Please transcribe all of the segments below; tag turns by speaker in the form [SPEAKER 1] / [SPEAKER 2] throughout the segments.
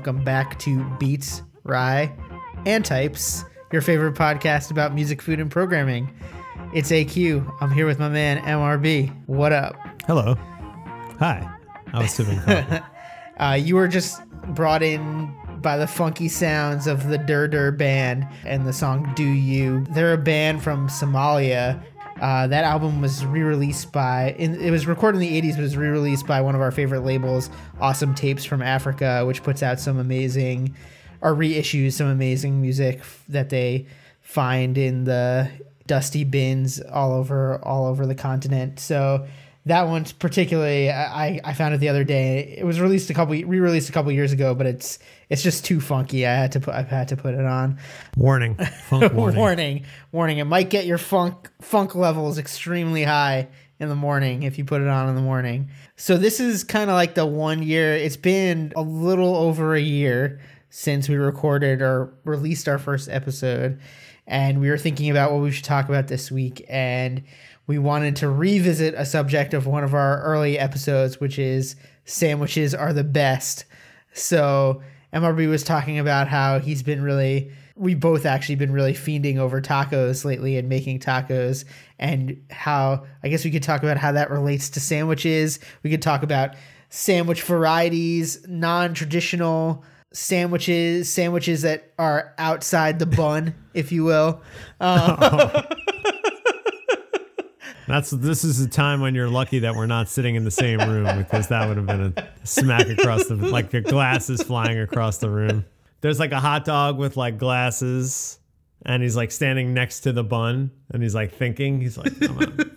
[SPEAKER 1] Welcome back to Beats, Rye, and Types, your favorite podcast about music, food, and programming. It's AQ. I'm here with my man, MRB. What up?
[SPEAKER 2] Hello. Hi. I was sipping coffee.
[SPEAKER 1] Uh, you were just brought in by the funky sounds of the Dur Dur band and the song Dooyo. They're a band from Somalia. Uh, that album was re-released by, in, it was recorded in the 80s, but it was re-released by one of our favorite labels, Awesome Tapes from Africa, which puts out some amazing, or reissues some amazing music that they find in the dusty bins all over all over the continent. So that one's particularly I, I found it the other day. It was released a couple re-released a couple years ago, but it's it's just too funky. I had to put I've had to put it on.
[SPEAKER 2] Warning. Funk warning.
[SPEAKER 1] warning, warning. It might get your funk funk levels extremely high in the morning if you put it on in the morning. So this is kind of like the one year. It's been a little over a year since we recorded or released our first episode, and we were thinking about what we should talk about this week, and we wanted to revisit a subject of one of our early episodes, which is sandwiches are the best. So MRB was talking about how he's been really we both actually been really fiending over tacos lately and making tacos and how I guess we could talk about how that relates to sandwiches. We could talk about sandwich varieties, non-traditional sandwiches, sandwiches that are outside the bun, if you will. Um,
[SPEAKER 2] That's this is a time when you're lucky that we're not sitting in the same room because that would have been a smack across the like your glasses flying across the room. There's like a hot dog with like glasses and he's like standing next to the bun and he's like thinking. He's like, "Come on."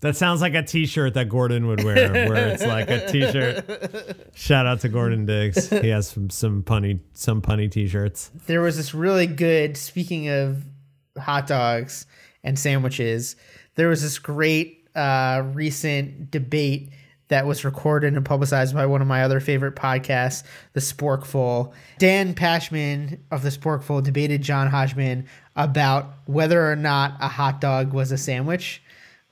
[SPEAKER 2] That sounds like a t-shirt that Gordon would wear, where it's like a t-shirt. Shout out to Gordon Diggs. He has some some punny some punny t-shirts.
[SPEAKER 1] there was this really good speaking of hot dogs and sandwiches there was this great uh, recent debate that was recorded and publicized by one of my other favorite podcasts the sporkful. Dan pashman of the sporkful debated john hodgman about whether or not a hot dog was a sandwich.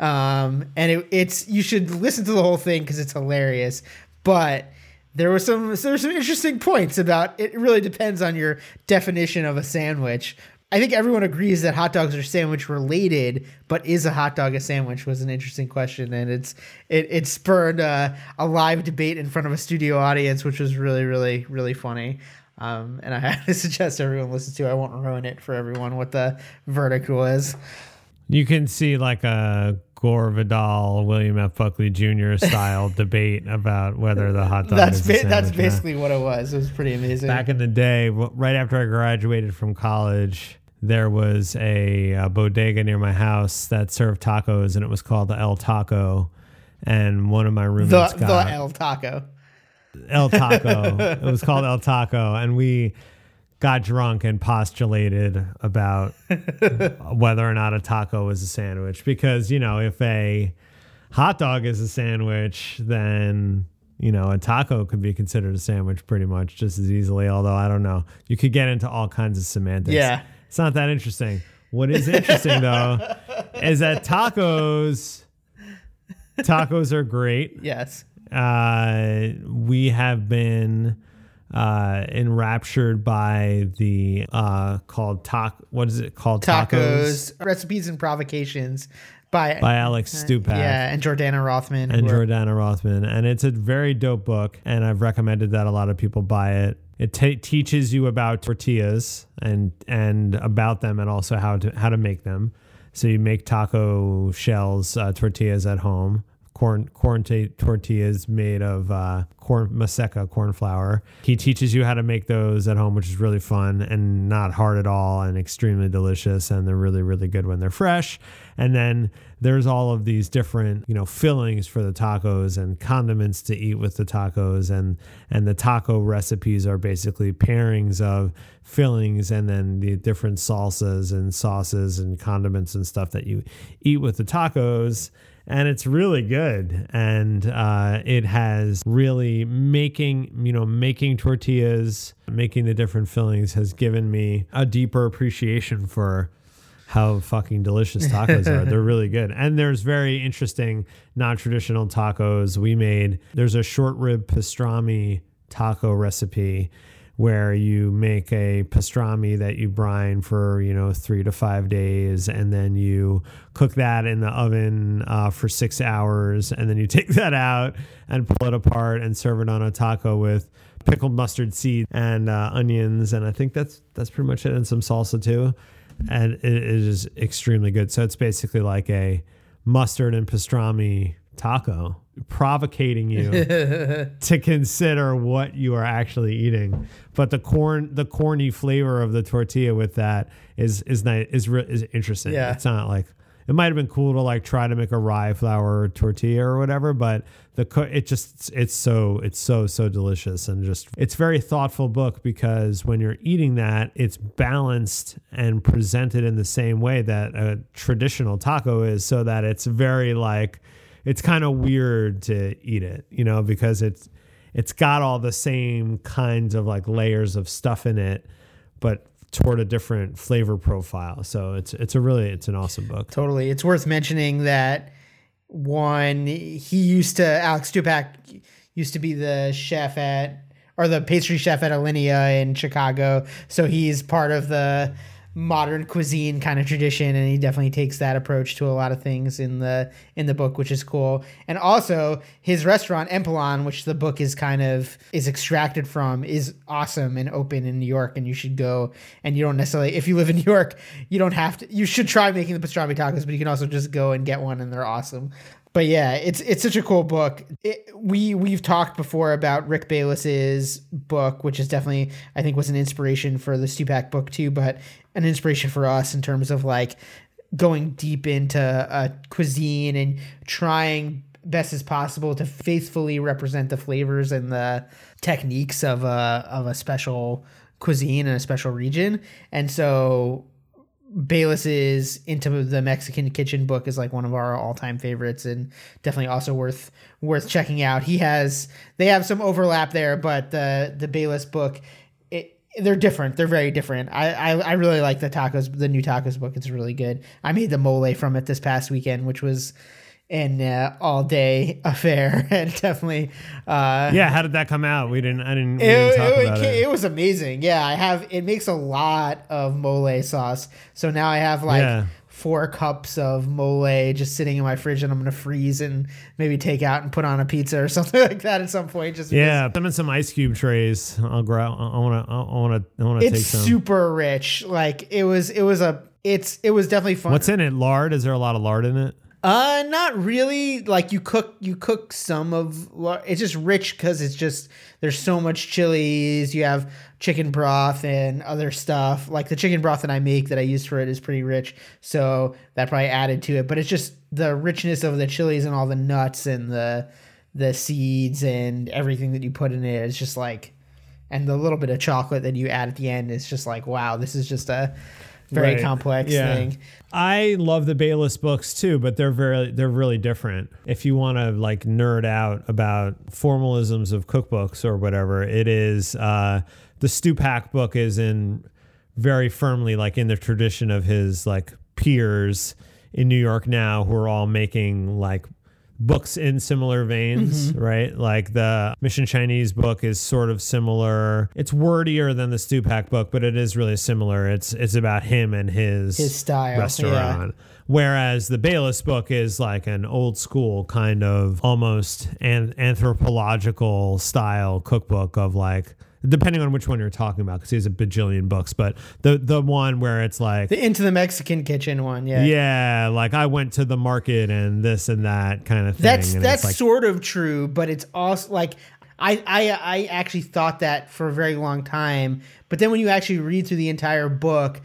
[SPEAKER 1] Um, and it, it's you should listen to the whole thing because it's hilarious. But there was some there were some interesting points about it really depends on your definition of a sandwich. I think everyone agrees that hot dogs are sandwich related, but is a hot dog a sandwich was an interesting question, and it's it it spurred uh, a live debate in front of a studio audience, which was really really really funny. Um, and I highly suggest everyone listen to. I won't ruin it for everyone what the verdict was.
[SPEAKER 2] You can see like a Gore Vidal, William F. Buckley Jr. style debate about whether the hot dog
[SPEAKER 1] That's
[SPEAKER 2] is
[SPEAKER 1] ba- that's basically what it was. It was pretty amazing.
[SPEAKER 2] Back in the day, right after I graduated from college, there was a, uh bodega near my house that served tacos, and it was called the El Taco. And one of my roommates
[SPEAKER 1] the
[SPEAKER 2] got
[SPEAKER 1] El Taco.
[SPEAKER 2] El Taco. it was called El Taco, and we got drunk and postulated about whether or not a taco was a sandwich. Because you know, if a hot dog is a sandwich, then you know a taco could be considered a sandwich pretty much just as easily. Although I don't know, you could get into all kinds of semantics.
[SPEAKER 1] Yeah.
[SPEAKER 2] It's not that interesting. What is interesting though is that tacos. Tacos are great
[SPEAKER 1] Yes.
[SPEAKER 2] uh, we have been uh, enraptured by the uh, called tac. What is it called?
[SPEAKER 1] Tacos, recipes and provocations by,
[SPEAKER 2] by Alex Stupak.
[SPEAKER 1] yeah, and Jordana Rothman.
[SPEAKER 2] And
[SPEAKER 1] who
[SPEAKER 2] Jordana Rothman, and it's a very dope book, and I've recommended that a lot of people buy it. It ta teaches you about tortillas and and about them, and also how to how to make them. So you make taco shells, uh, tortillas at home, corn corn t- tortillas made of uh, corn maseca corn flour. He teaches you how to make those at home, which is really fun and not hard at all, and extremely delicious. And they're really really good when they're fresh. And then there's all of these different you know fillings for the tacos and condiments to eat with the tacos and and the taco recipes are basically pairings of fillings and then the different salsas and sauces and condiments and stuff that you eat with the tacos and it's really good and uh, it has really making you know making tortillas making the different fillings has given me a deeper appreciation for how fucking delicious tacos are. They're really good. And there's very interesting non-traditional tacos we made. There's a short rib pastrami taco recipe where you make a pastrami that you brine for you know three to five days and then you cook that in the oven uh, for six hours and then you take that out and pull it apart and serve it on a taco with pickled mustard seed and uh, onions and i think that's that's pretty much it and some salsa too. And it is extremely good. So it's basically like a mustard and pastrami taco provocating you to consider what you are actually eating but the corn the corny flavor of the tortilla with that is is nice is, re- is interesting
[SPEAKER 1] Yeah.
[SPEAKER 2] it's not like it might have been cool to like try to make a rye flour tortilla or whatever but the co- it just it's so it's so so delicious and just it's very thoughtful book because when you're eating that it's balanced and presented in the same way that a traditional taco is so that it's very like it's kind of weird to eat it, you know, because it's it's got all the same kinds of like layers of stuff in it, but toward a different flavor profile. So it's it's a really it's an awesome book.
[SPEAKER 1] Totally. It's worth mentioning that one, he used to, Alex Stupak used to be the chef at, or the pastry chef at Alinea in Chicago. So he's part of the modern cuisine kind of tradition and he definitely takes that approach to a lot of things in the in the book which is cool. And also his restaurant Empellon which the book is kind of is extracted from is awesome and open in new york and you should go. And you don't necessarily if you live in new york you don't have to you should try making the pastrami tacos but you can also just go and get one and they're awesome but yeah, it's it's such a cool book. It, we we've talked before about Rick Bayless's book, which is definitely I think was an inspiration for the Stupak book too, but an inspiration for us in terms of like going deep into a cuisine and trying best as possible to faithfully represent the flavors and the techniques of a of a special cuisine and a special region. And so Bayless's Into the Mexican Kitchen book is like one of our all-time favorites and definitely also worth worth checking out. He has they have some overlap there, but the the Bayless book it, they're different. They're very different. I, I I really like the tacos the new tacos book. It's really good. I made the mole from it this past weekend, which was an uh, all day affair and definitely uh
[SPEAKER 2] Yeah, how did that come out? We didn't I didn't, we
[SPEAKER 1] it,
[SPEAKER 2] didn't talk
[SPEAKER 1] it-
[SPEAKER 2] about
[SPEAKER 1] it-
[SPEAKER 2] it.
[SPEAKER 1] was amazing. Yeah, I have. It makes a lot of mole sauce. So now I have like
[SPEAKER 2] Yeah.
[SPEAKER 1] four cups of mole just sitting in my fridge, and I'm gonna freeze and maybe take out and put on a pizza or something like that at some point. Just
[SPEAKER 2] Yeah, them in some ice cube trays. I'll grab. I want to. I want to. I want to take
[SPEAKER 1] it's
[SPEAKER 2] some.
[SPEAKER 1] super rich. Like it was. It was a. It's. It was definitely fun.
[SPEAKER 2] What's in it? Lard? Is there a lot of lard in it?
[SPEAKER 1] Uh, not really. Like you cook, you cook some of. It's just rich because it's just there's so much chilies. You have chicken broth and other stuff. Like the chicken broth that I make that I use for it is pretty rich, so that probably added to it. But it's just the richness of the chilies and all the nuts and the the seeds and everything that you put in it. It's just like, and the little bit of chocolate that you add at the end is just like, wow, this is just a very
[SPEAKER 2] Right.
[SPEAKER 1] complex
[SPEAKER 2] Yeah.
[SPEAKER 1] thing.
[SPEAKER 2] I love the Bayless books too, but they're very they're really different. If you want to like nerd out about formalisms of cookbooks or whatever, it is uh, the Stupak book is in very firmly like in the tradition of his like peers in New York now who are all making like books in similar veins, mm-hmm. right? Like the Mission Chinese book is sort of similar. It's wordier than the Stupak book, but it is really similar. It's it's about him and his
[SPEAKER 1] His style, yeah.
[SPEAKER 2] restaurant. Whereas the Bayless book is like an old school kind of almost an anthropological style cookbook of like depending on which one you're talking about, because he has a bajillion books. But the the one where it's like
[SPEAKER 1] The Into the Mexican Kitchen one, yeah.
[SPEAKER 2] yeah, like I went to the market and this and that kind of thing.
[SPEAKER 1] That's
[SPEAKER 2] and
[SPEAKER 1] that's
[SPEAKER 2] like,
[SPEAKER 1] sort of true, but it's also like I, I I actually thought that for a very long time. But then when you actually read through the entire book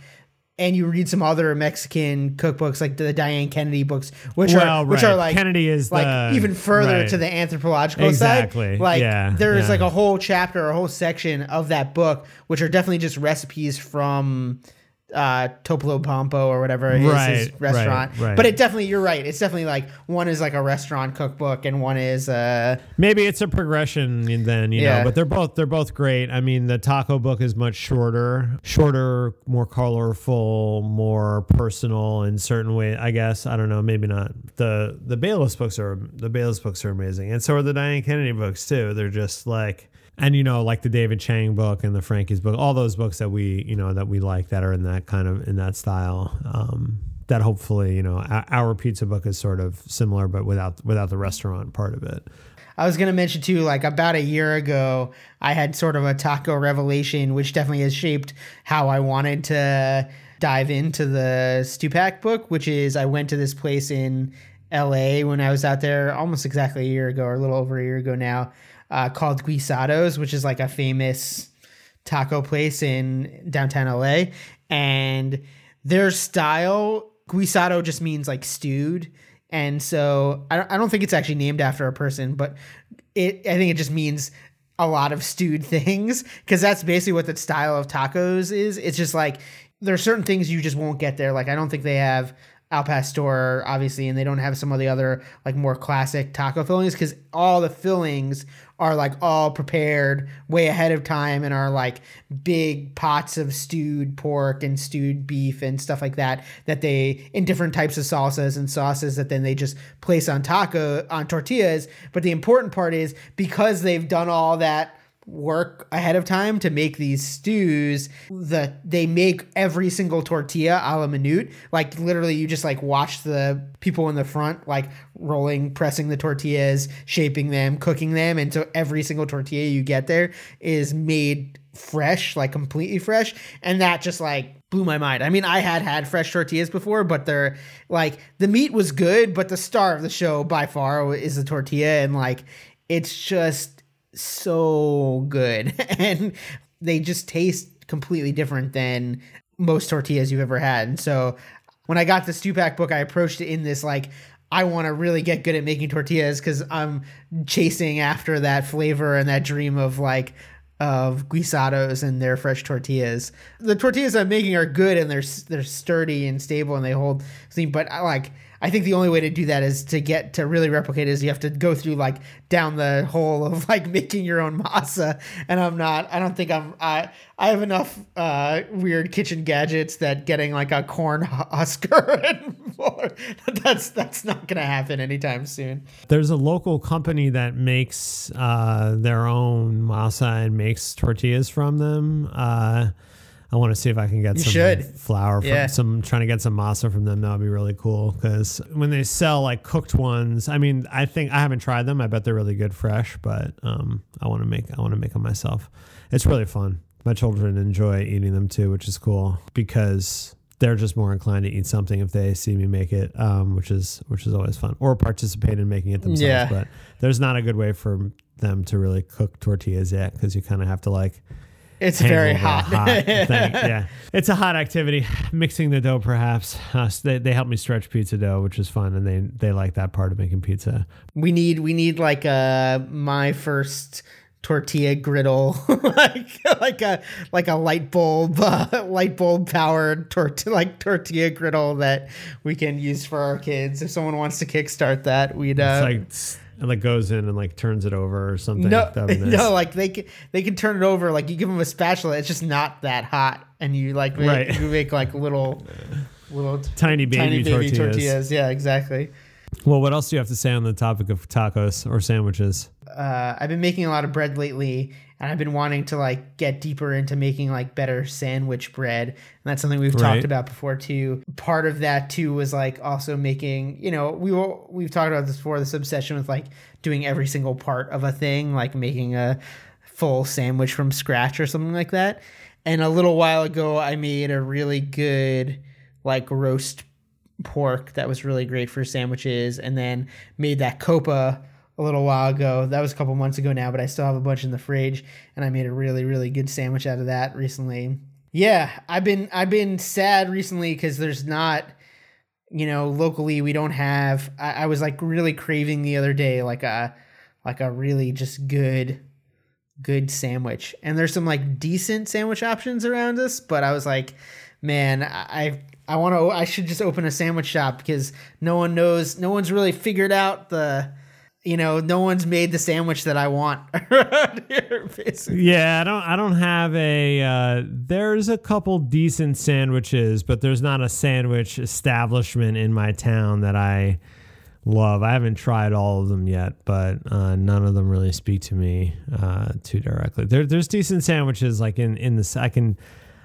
[SPEAKER 1] and you read some other Mexican cookbooks like the Diana Kennedy books, which
[SPEAKER 2] Well,
[SPEAKER 1] are which are like
[SPEAKER 2] Kennedy is
[SPEAKER 1] like
[SPEAKER 2] the-
[SPEAKER 1] even further
[SPEAKER 2] right.
[SPEAKER 1] to the anthropological
[SPEAKER 2] Exactly.
[SPEAKER 1] side. Like
[SPEAKER 2] Yeah,
[SPEAKER 1] there is
[SPEAKER 2] yeah.
[SPEAKER 1] like a whole chapter, a whole section of that book, which are definitely just recipes from uh Topolobampo or whatever is his
[SPEAKER 2] Right, right,
[SPEAKER 1] restaurant.
[SPEAKER 2] right.
[SPEAKER 1] But it definitely you're right. It's definitely like one is like a restaurant cookbook and one is uh
[SPEAKER 2] Maybe it's a progression then, you
[SPEAKER 1] Yeah.
[SPEAKER 2] know, but they're both they're both great. I mean, the taco book is much shorter, shorter, more colorful, more personal in certain way. I guess I don't know, maybe not. the The Bayless books are the Bayless books are amazing, and so are the Diana Kennedy books too. They're just like. And you know, like the David Chang book and the Frankie's book, all those books that we, you know, that we like that are in that kind of in that style. Um, that hopefully, you know, our, our pizza book is sort of similar, but without without the restaurant part of it.
[SPEAKER 1] I was gonna mention too, like about a year ago, I had sort of a taco revelation, which definitely has shaped how I wanted to dive into the Stupak book, which is I went to this place in LA when I was out there almost exactly a year ago, or a little over a year ago now, uh, called Guisados, which is like a famous taco place in downtown LA. And their style, guisado just means like stewed. And so I don't, I don't think it's actually named after a person, but it I think it just means a lot of stewed things because that's basically what the style of tacos is. It's just like there are certain things you just won't get there. Like I don't think they have al pastor obviously and they don't have some of the other like more classic taco fillings because all the fillings are like all prepared way ahead of time and are like big pots of stewed pork and stewed beef and stuff like that that they in different types of salsas and sauces that then they just place on taco on tortillas. But the important part is because they've done all that work ahead of time to make these stews the they make every single tortilla a la minute. Like literally you just like watch the people in the front like rolling pressing the tortillas shaping them cooking them and so every single tortilla you get there is made fresh like completely fresh. And that just like blew my mind. I mean i had had fresh tortillas before but they're like the meat was good but the star of the show by far is the tortilla. And like it's just so good. And they just taste completely different than most tortillas you've ever had. And so when i got the Stupak book i approached it in this like i want to really get good at making tortillas because i'm chasing after that flavor and that dream of like of guisados and their fresh tortillas. The tortillas i'm making are good and they're they're sturdy and stable and they hold but i like I think the only way to do that is to get to really replicate is you have to go through like down the hole of like making your own masa. And I'm not. I don't think I'm. I I have enough uh, weird kitchen gadgets that getting like a corn husker and more, that's that's not gonna happen anytime soon.
[SPEAKER 2] There's a local company that makes uh, their own masa and makes tortillas from them. Uh, I want to see if I can get some
[SPEAKER 1] should.
[SPEAKER 2] flour from
[SPEAKER 1] Yeah.
[SPEAKER 2] some trying to get some masa from them. That would be really cool because when they sell like cooked ones, I mean, I think I haven't tried them. I bet they're really good fresh, but um, I want to make I want to make them myself. It's really fun. My children enjoy eating them too, which is cool because they're just more inclined to eat something if they see me make it, um, which is which is always fun, or participate in making it themselves.
[SPEAKER 1] Yeah.
[SPEAKER 2] But there's not a good way for them to really cook tortillas yet because you kind of have to like
[SPEAKER 1] It's very
[SPEAKER 2] the
[SPEAKER 1] hot.
[SPEAKER 2] Yeah, it's a hot activity. Mixing the dough, perhaps. Uh, so they they help me stretch pizza dough, which is fun, and they they like that part of making pizza.
[SPEAKER 1] we need we need like a my first tortilla griddle like like a like a light bulb uh, light bulb powered tort- like tortilla griddle that we can use for our kids if someone wants to kickstart that we'd uh,
[SPEAKER 2] It's like it like goes in and like turns it over or something.
[SPEAKER 1] no,
[SPEAKER 2] That'd be nice.
[SPEAKER 1] no, like they can they can turn it over. Like you give them a spatula, it's just not that hot, and you like make,
[SPEAKER 2] Right.
[SPEAKER 1] you make like little little
[SPEAKER 2] tiny baby,
[SPEAKER 1] tiny baby
[SPEAKER 2] tortillas.
[SPEAKER 1] tortillas. Yeah, exactly.
[SPEAKER 2] Well, what else do you have to say on the topic of tacos or sandwiches?
[SPEAKER 1] Uh, I've been making a lot of bread lately, and I've been wanting to like get deeper into making like better sandwich bread, and that's something we've
[SPEAKER 2] Right.
[SPEAKER 1] talked about before too. Part of that too was like also making, you know, we will we've talked about this before. This obsession with like doing every single part of a thing, like making a full sandwich from scratch or something like that. And a little while ago, I made a really good like roast pork that was really great for sandwiches, and then made that copa a little while ago. That was a couple months ago now, but I still have a bunch in the fridge, and I made a really really good sandwich out of that recently. Yeah, I've been I've been sad recently because there's not, you know, locally we don't have. I, I was like really craving the other day like a like a really just good good sandwich and there's some like decent sandwich options around us but i was like man i i want to i should just open a sandwich shop because no one knows no one's really figured out the you know no one's made the sandwich that i want around here basically.
[SPEAKER 2] Yeah, I don't I don't have a uh, there's a couple decent sandwiches, but there's not a sandwich establishment in my town that I love. I haven't tried all of them yet, but uh, none of them really speak to me uh, too directly. There, there's decent sandwiches like in in the I can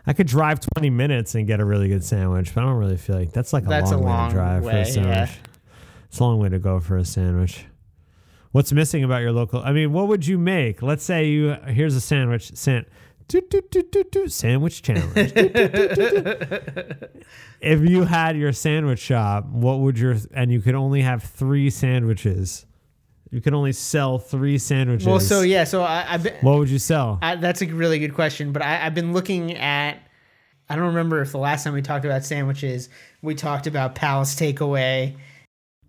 [SPEAKER 2] I could drive 20 minutes and get a really good sandwich, but I don't really feel like that's like a
[SPEAKER 1] That's
[SPEAKER 2] long,
[SPEAKER 1] a
[SPEAKER 2] way to drive for a sandwich.
[SPEAKER 1] yeah.
[SPEAKER 2] It's a long way to go for a sandwich. What's missing about your local? I mean, what would you make? Let's say you here's a sandwich. San, do, do, do, do, do, sandwich challenge. Do, do, do, do, do. if you had your sandwich shop, what would your and you could only have three sandwiches. You could only sell three sandwiches.
[SPEAKER 1] well so yeah so i i've been
[SPEAKER 2] What would you sell?
[SPEAKER 1] I, that's a really good question, but I, I've been looking at. I don't remember if the last time we talked about sandwiches, we talked about Pal's Takeaway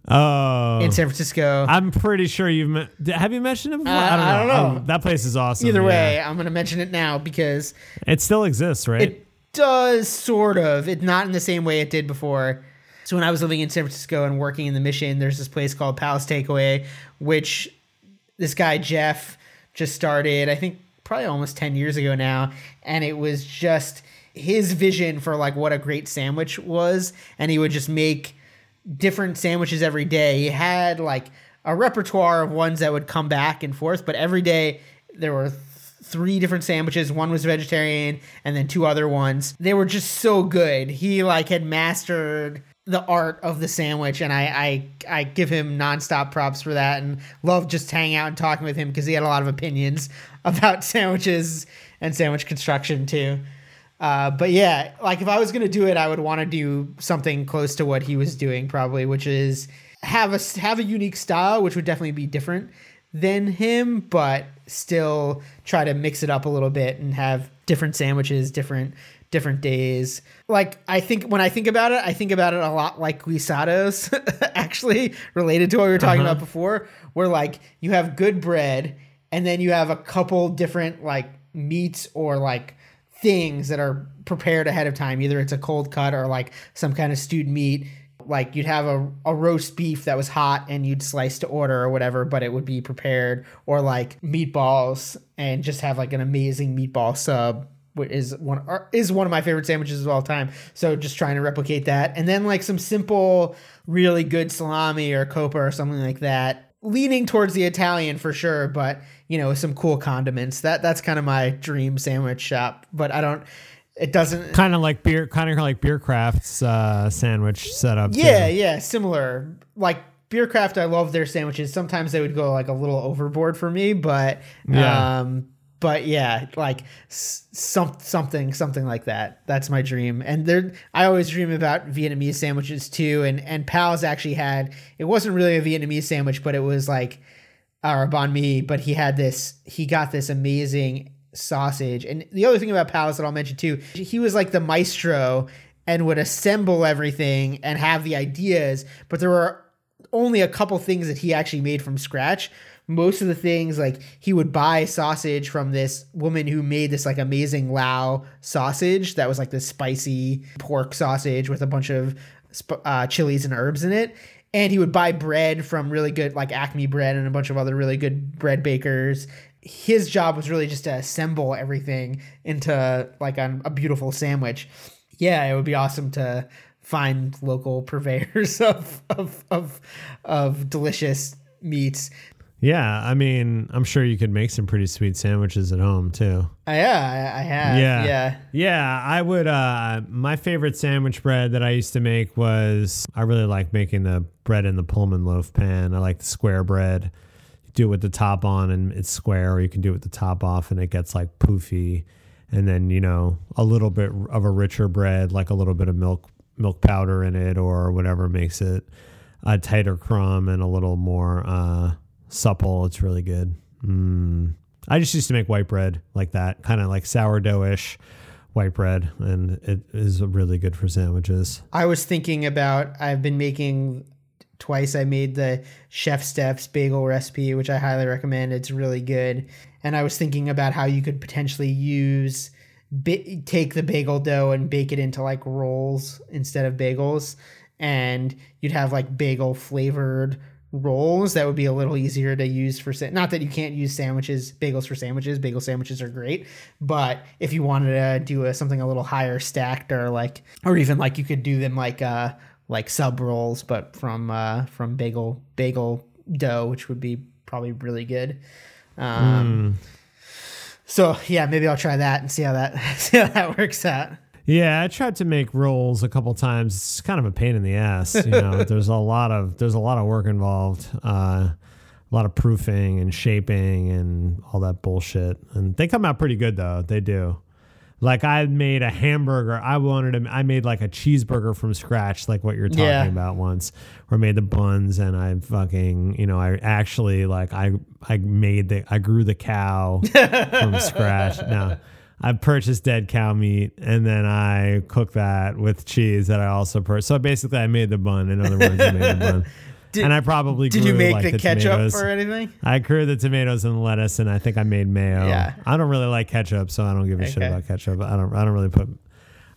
[SPEAKER 2] Oh,
[SPEAKER 1] in San Francisco.
[SPEAKER 2] I'm pretty sure you've me- have you mentioned it before.
[SPEAKER 1] Uh, I don't know.
[SPEAKER 2] Um, that place is awesome.
[SPEAKER 1] Either
[SPEAKER 2] yeah.
[SPEAKER 1] way, I'm going to mention it now because
[SPEAKER 2] it still exists, right?
[SPEAKER 1] it does sort of. It's not in the same way it did before. So when I was living in San Francisco and working in the Mission, there's this place called Pal's Takeaway, which this guy Jeff just started. I think probably almost ten years ago now, and it was just his vision for like what a great sandwich was, and he would just make different sandwiches every day. He had like a repertoire of ones that would come back and forth, but every day there were th- three different sandwiches. One was vegetarian and then two other ones. They were just so good. He like had mastered the art of the sandwich and I I, I give him nonstop props for that and love just hanging out and talking with him because he had a lot of opinions about sandwiches and sandwich construction too. Uh, but yeah, like if I was gonna do it, I would want to do something close to what he was doing, probably, which is have a have a unique style, which would definitely be different than him, but still try to mix it up a little bit and have different sandwiches, different different days. Like I think when I think about it, I think about it a lot like guisados, actually related to what we were talking
[SPEAKER 2] Uh-huh.
[SPEAKER 1] about before, where like you have good bread and then you have a couple different like meats or like things that are prepared ahead of time. Either it's a cold cut or like some kind of stewed meat. Like you'd have a, a roast beef that was hot and you'd slice to order or whatever, but it would be prepared. Or like meatballs and just have like an amazing meatball sub, which is one is one of my favorite sandwiches of all time. So just trying to replicate that. And then like some simple, really good salami or copa or something like that. Leaning towards the Italian for sure, but you know, some cool condiments. That that's kind of my dream sandwich shop. But I don't it doesn't
[SPEAKER 2] kind of like beer, kind of like beer crafts uh, sandwich setup. too.
[SPEAKER 1] Yeah, yeah, similar. Like Beercraft, I love their sandwiches. Sometimes they would go like a little overboard for me, but
[SPEAKER 2] Yeah.
[SPEAKER 1] um but yeah, like some something something like that. That's my dream. And there I always dream about Vietnamese sandwiches too and and Pal's actually had it wasn't really a Vietnamese sandwich, but it was like a banh mi, but he had this he got this amazing sausage. And the other thing about Pal's that I'll mention too, he was like the maestro and would assemble everything and have the ideas, but there were only a couple things that he actually made from scratch. Most of the things like he would buy sausage from this woman who made this like amazing Lao sausage that was like this spicy pork sausage with a bunch of uh, chilies and herbs in it. And he would buy bread from really good like Acme bread and a bunch of other really good bread bakers. His job was really just to assemble everything into like a, a beautiful sandwich. Yeah, it would be awesome to find local purveyors of of of, of delicious meats.
[SPEAKER 2] Yeah, I mean, I'm sure you could make some pretty sweet sandwiches at home too.
[SPEAKER 1] Uh, yeah, I, I have.
[SPEAKER 2] Yeah.
[SPEAKER 1] yeah.
[SPEAKER 2] Yeah, I would uh my favorite sandwich bread that I used to make was I really like making the bread in the Pullman loaf pan. I like the square bread. You do it with the top on and it's square, or you can do it with the top off and it gets like poofy. And then you know a little bit of a richer bread, like a little bit of milk milk powder in it, or whatever makes it a tighter crumb and a little more uh, supple. It's really good. Mm. I just used to make white bread like that, kind of like sourdough-ish white bread, and it is really good for sandwiches.
[SPEAKER 1] I was thinking about I've been making twice. I made the ChefSteps bagel recipe, which I highly recommend. It's really good. And I was thinking about how you could potentially use ba- take the bagel dough and bake it into like rolls instead of bagels, and you'd have like bagel flavored rolls that would be a little easier to use for not that you can't use sandwiches bagels for sandwiches bagel sandwiches are great but if you wanted to do a, something a little higher stacked or like or even like you could do them like uh like sub rolls but from uh from bagel bagel dough which would be probably really good. Um so yeah maybe i'll try that and see how that see how that works out
[SPEAKER 2] Yeah, I tried to make rolls a couple times. It's kind of a pain in the ass. You know, there's a lot of there's a lot of work involved, uh, a lot of proofing and shaping and all that bullshit. And they come out pretty good though. They do. Like I made a hamburger. I wanted to. I made like a cheeseburger from scratch, like what you're talking
[SPEAKER 1] Yeah.
[SPEAKER 2] about once. Where I made the buns and I fucking, you know, I actually like I I made the I grew the cow from scratch. No, I purchased dead cow meat and then I cooked that with cheese that I also purchased. So basically, I made the bun. In other words, I made the bun.
[SPEAKER 1] Did-
[SPEAKER 2] and I probably
[SPEAKER 1] did you make
[SPEAKER 2] like,
[SPEAKER 1] the, ketchup
[SPEAKER 2] tomatoes.
[SPEAKER 1] or anything
[SPEAKER 2] I grew the tomatoes and the lettuce, and I think I made mayo.
[SPEAKER 1] Yeah.
[SPEAKER 2] I don't really like ketchup, so I don't give a shit about ketchup. I don't. I don't really put.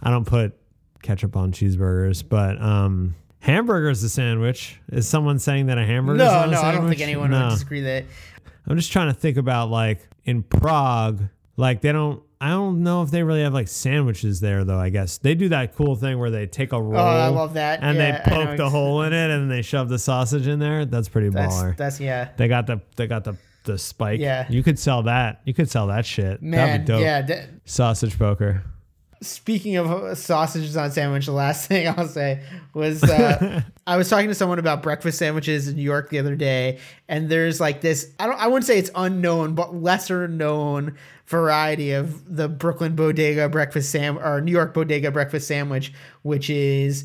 [SPEAKER 2] I don't put ketchup on cheeseburgers, but um, hamburger is a sandwich. Is someone saying that a hamburger?
[SPEAKER 1] no
[SPEAKER 2] is not a
[SPEAKER 1] no i don't think anyone
[SPEAKER 2] No.
[SPEAKER 1] would disagree that
[SPEAKER 2] I'm just trying to think about like in Prague, like they don't. I don't know if they really have like sandwiches there though. I guess they do that cool thing where they take a roll.
[SPEAKER 1] oh i love that
[SPEAKER 2] And
[SPEAKER 1] Yeah,
[SPEAKER 2] they poke the hole in it, and they shove the sausage in there. That's pretty
[SPEAKER 1] that's
[SPEAKER 2] baller.
[SPEAKER 1] that's yeah
[SPEAKER 2] They got the they got the the spike.
[SPEAKER 1] Yeah.
[SPEAKER 2] You could sell that. You could sell that shit. That'd
[SPEAKER 1] man
[SPEAKER 2] be dope.
[SPEAKER 1] yeah that,
[SPEAKER 2] Sausage poker.
[SPEAKER 1] Speaking of uh, sausages on sandwich, the last thing I'll say was uh, I was talking to someone about breakfast sandwiches in New York the other day, and there's like this I don't I wouldn't say it's unknown, but lesser known variety of the Brooklyn Bodega breakfast sam or New York Bodega breakfast sandwich, which is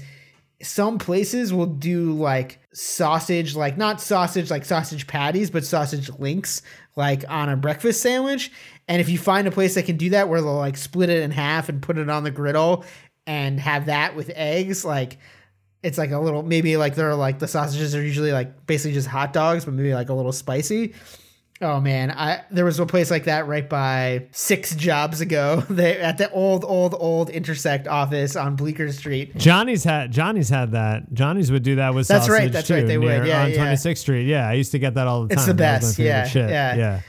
[SPEAKER 1] some places will do like sausage, like not sausage like sausage patties, but sausage links like on a breakfast sandwich. And if you find a place that can do that where they'll like split it in half and put it on the griddle and have that with eggs, like it's like a little maybe like they're like the sausages are usually like basically just hot dogs, but maybe like a little spicy. Oh man, I there was a place like that right by six jobs ago. They at the old, old, old intersect office on Bleecker Street.
[SPEAKER 2] Johnny's had Johnny's had that. Johnny's would do that with
[SPEAKER 1] That's
[SPEAKER 2] sausage
[SPEAKER 1] right, that's
[SPEAKER 2] too,
[SPEAKER 1] right, they would. Yeah,
[SPEAKER 2] on
[SPEAKER 1] yeah.
[SPEAKER 2] 26th Street. Yeah, I used to get that all the time.
[SPEAKER 1] It's the
[SPEAKER 2] That was my
[SPEAKER 1] best, yeah,
[SPEAKER 2] shit.
[SPEAKER 1] yeah.
[SPEAKER 2] yeah.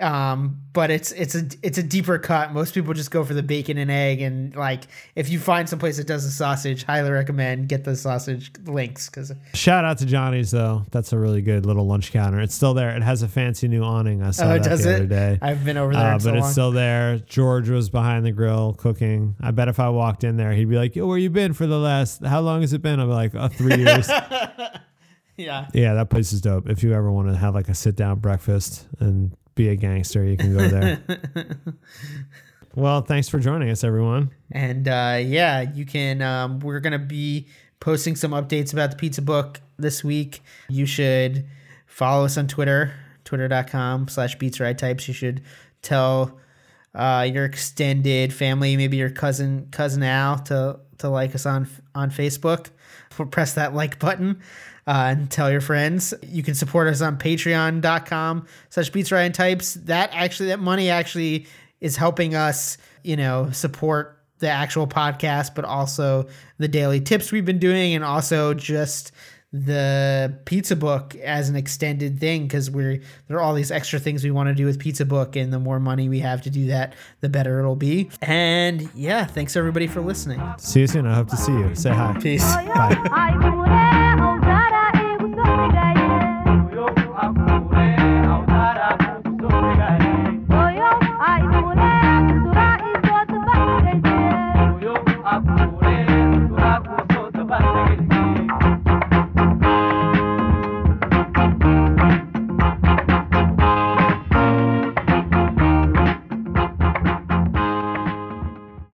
[SPEAKER 1] Um, but it's it's a it's a deeper cut. Most people just go for the bacon and egg, and like if you find some place that does the sausage, highly recommend get the sausage links because
[SPEAKER 2] Shout out to Johnny's though. That's a really good little lunch counter. It's still there. It has a fancy new awning. I saw
[SPEAKER 1] oh,
[SPEAKER 2] that
[SPEAKER 1] does
[SPEAKER 2] the
[SPEAKER 1] it?
[SPEAKER 2] other day.
[SPEAKER 1] I've been over there
[SPEAKER 2] Uh, but
[SPEAKER 1] so
[SPEAKER 2] it's
[SPEAKER 1] long.
[SPEAKER 2] still there. George was behind the grill cooking. I bet if I walked in there, he'd be like, "Yo, where you been for the last? How long has it been?" I'd be like, "Oh, three years."
[SPEAKER 1] yeah.
[SPEAKER 2] yeah, that place is dope. If you ever want to have like a sit down breakfast and be a gangster, you can go there. well, thanks for joining us, everyone.
[SPEAKER 1] And uh, yeah, you can. Um, we're gonna be posting some updates about the pizza book this week. You should follow us on Twitter, twitter.com slash beats rye types. You should tell uh, your extended family, maybe your cousin cousin Al, to to like us on on Facebook. Press that like button. Uh, and tell your friends. You can support us on patreon.com slash beats rye types. That actually, that money actually is helping us, you know, support the actual podcast, but also the daily tips we've been doing, and also just the pizza book as an extended thing because we're there are all these extra things we want to do with pizza book and the more money we have to do that the better it'll be and yeah thanks everybody for listening
[SPEAKER 2] See you soon. I hope to see you. Say hi.
[SPEAKER 1] peace
[SPEAKER 2] Bye.
[SPEAKER 3] I would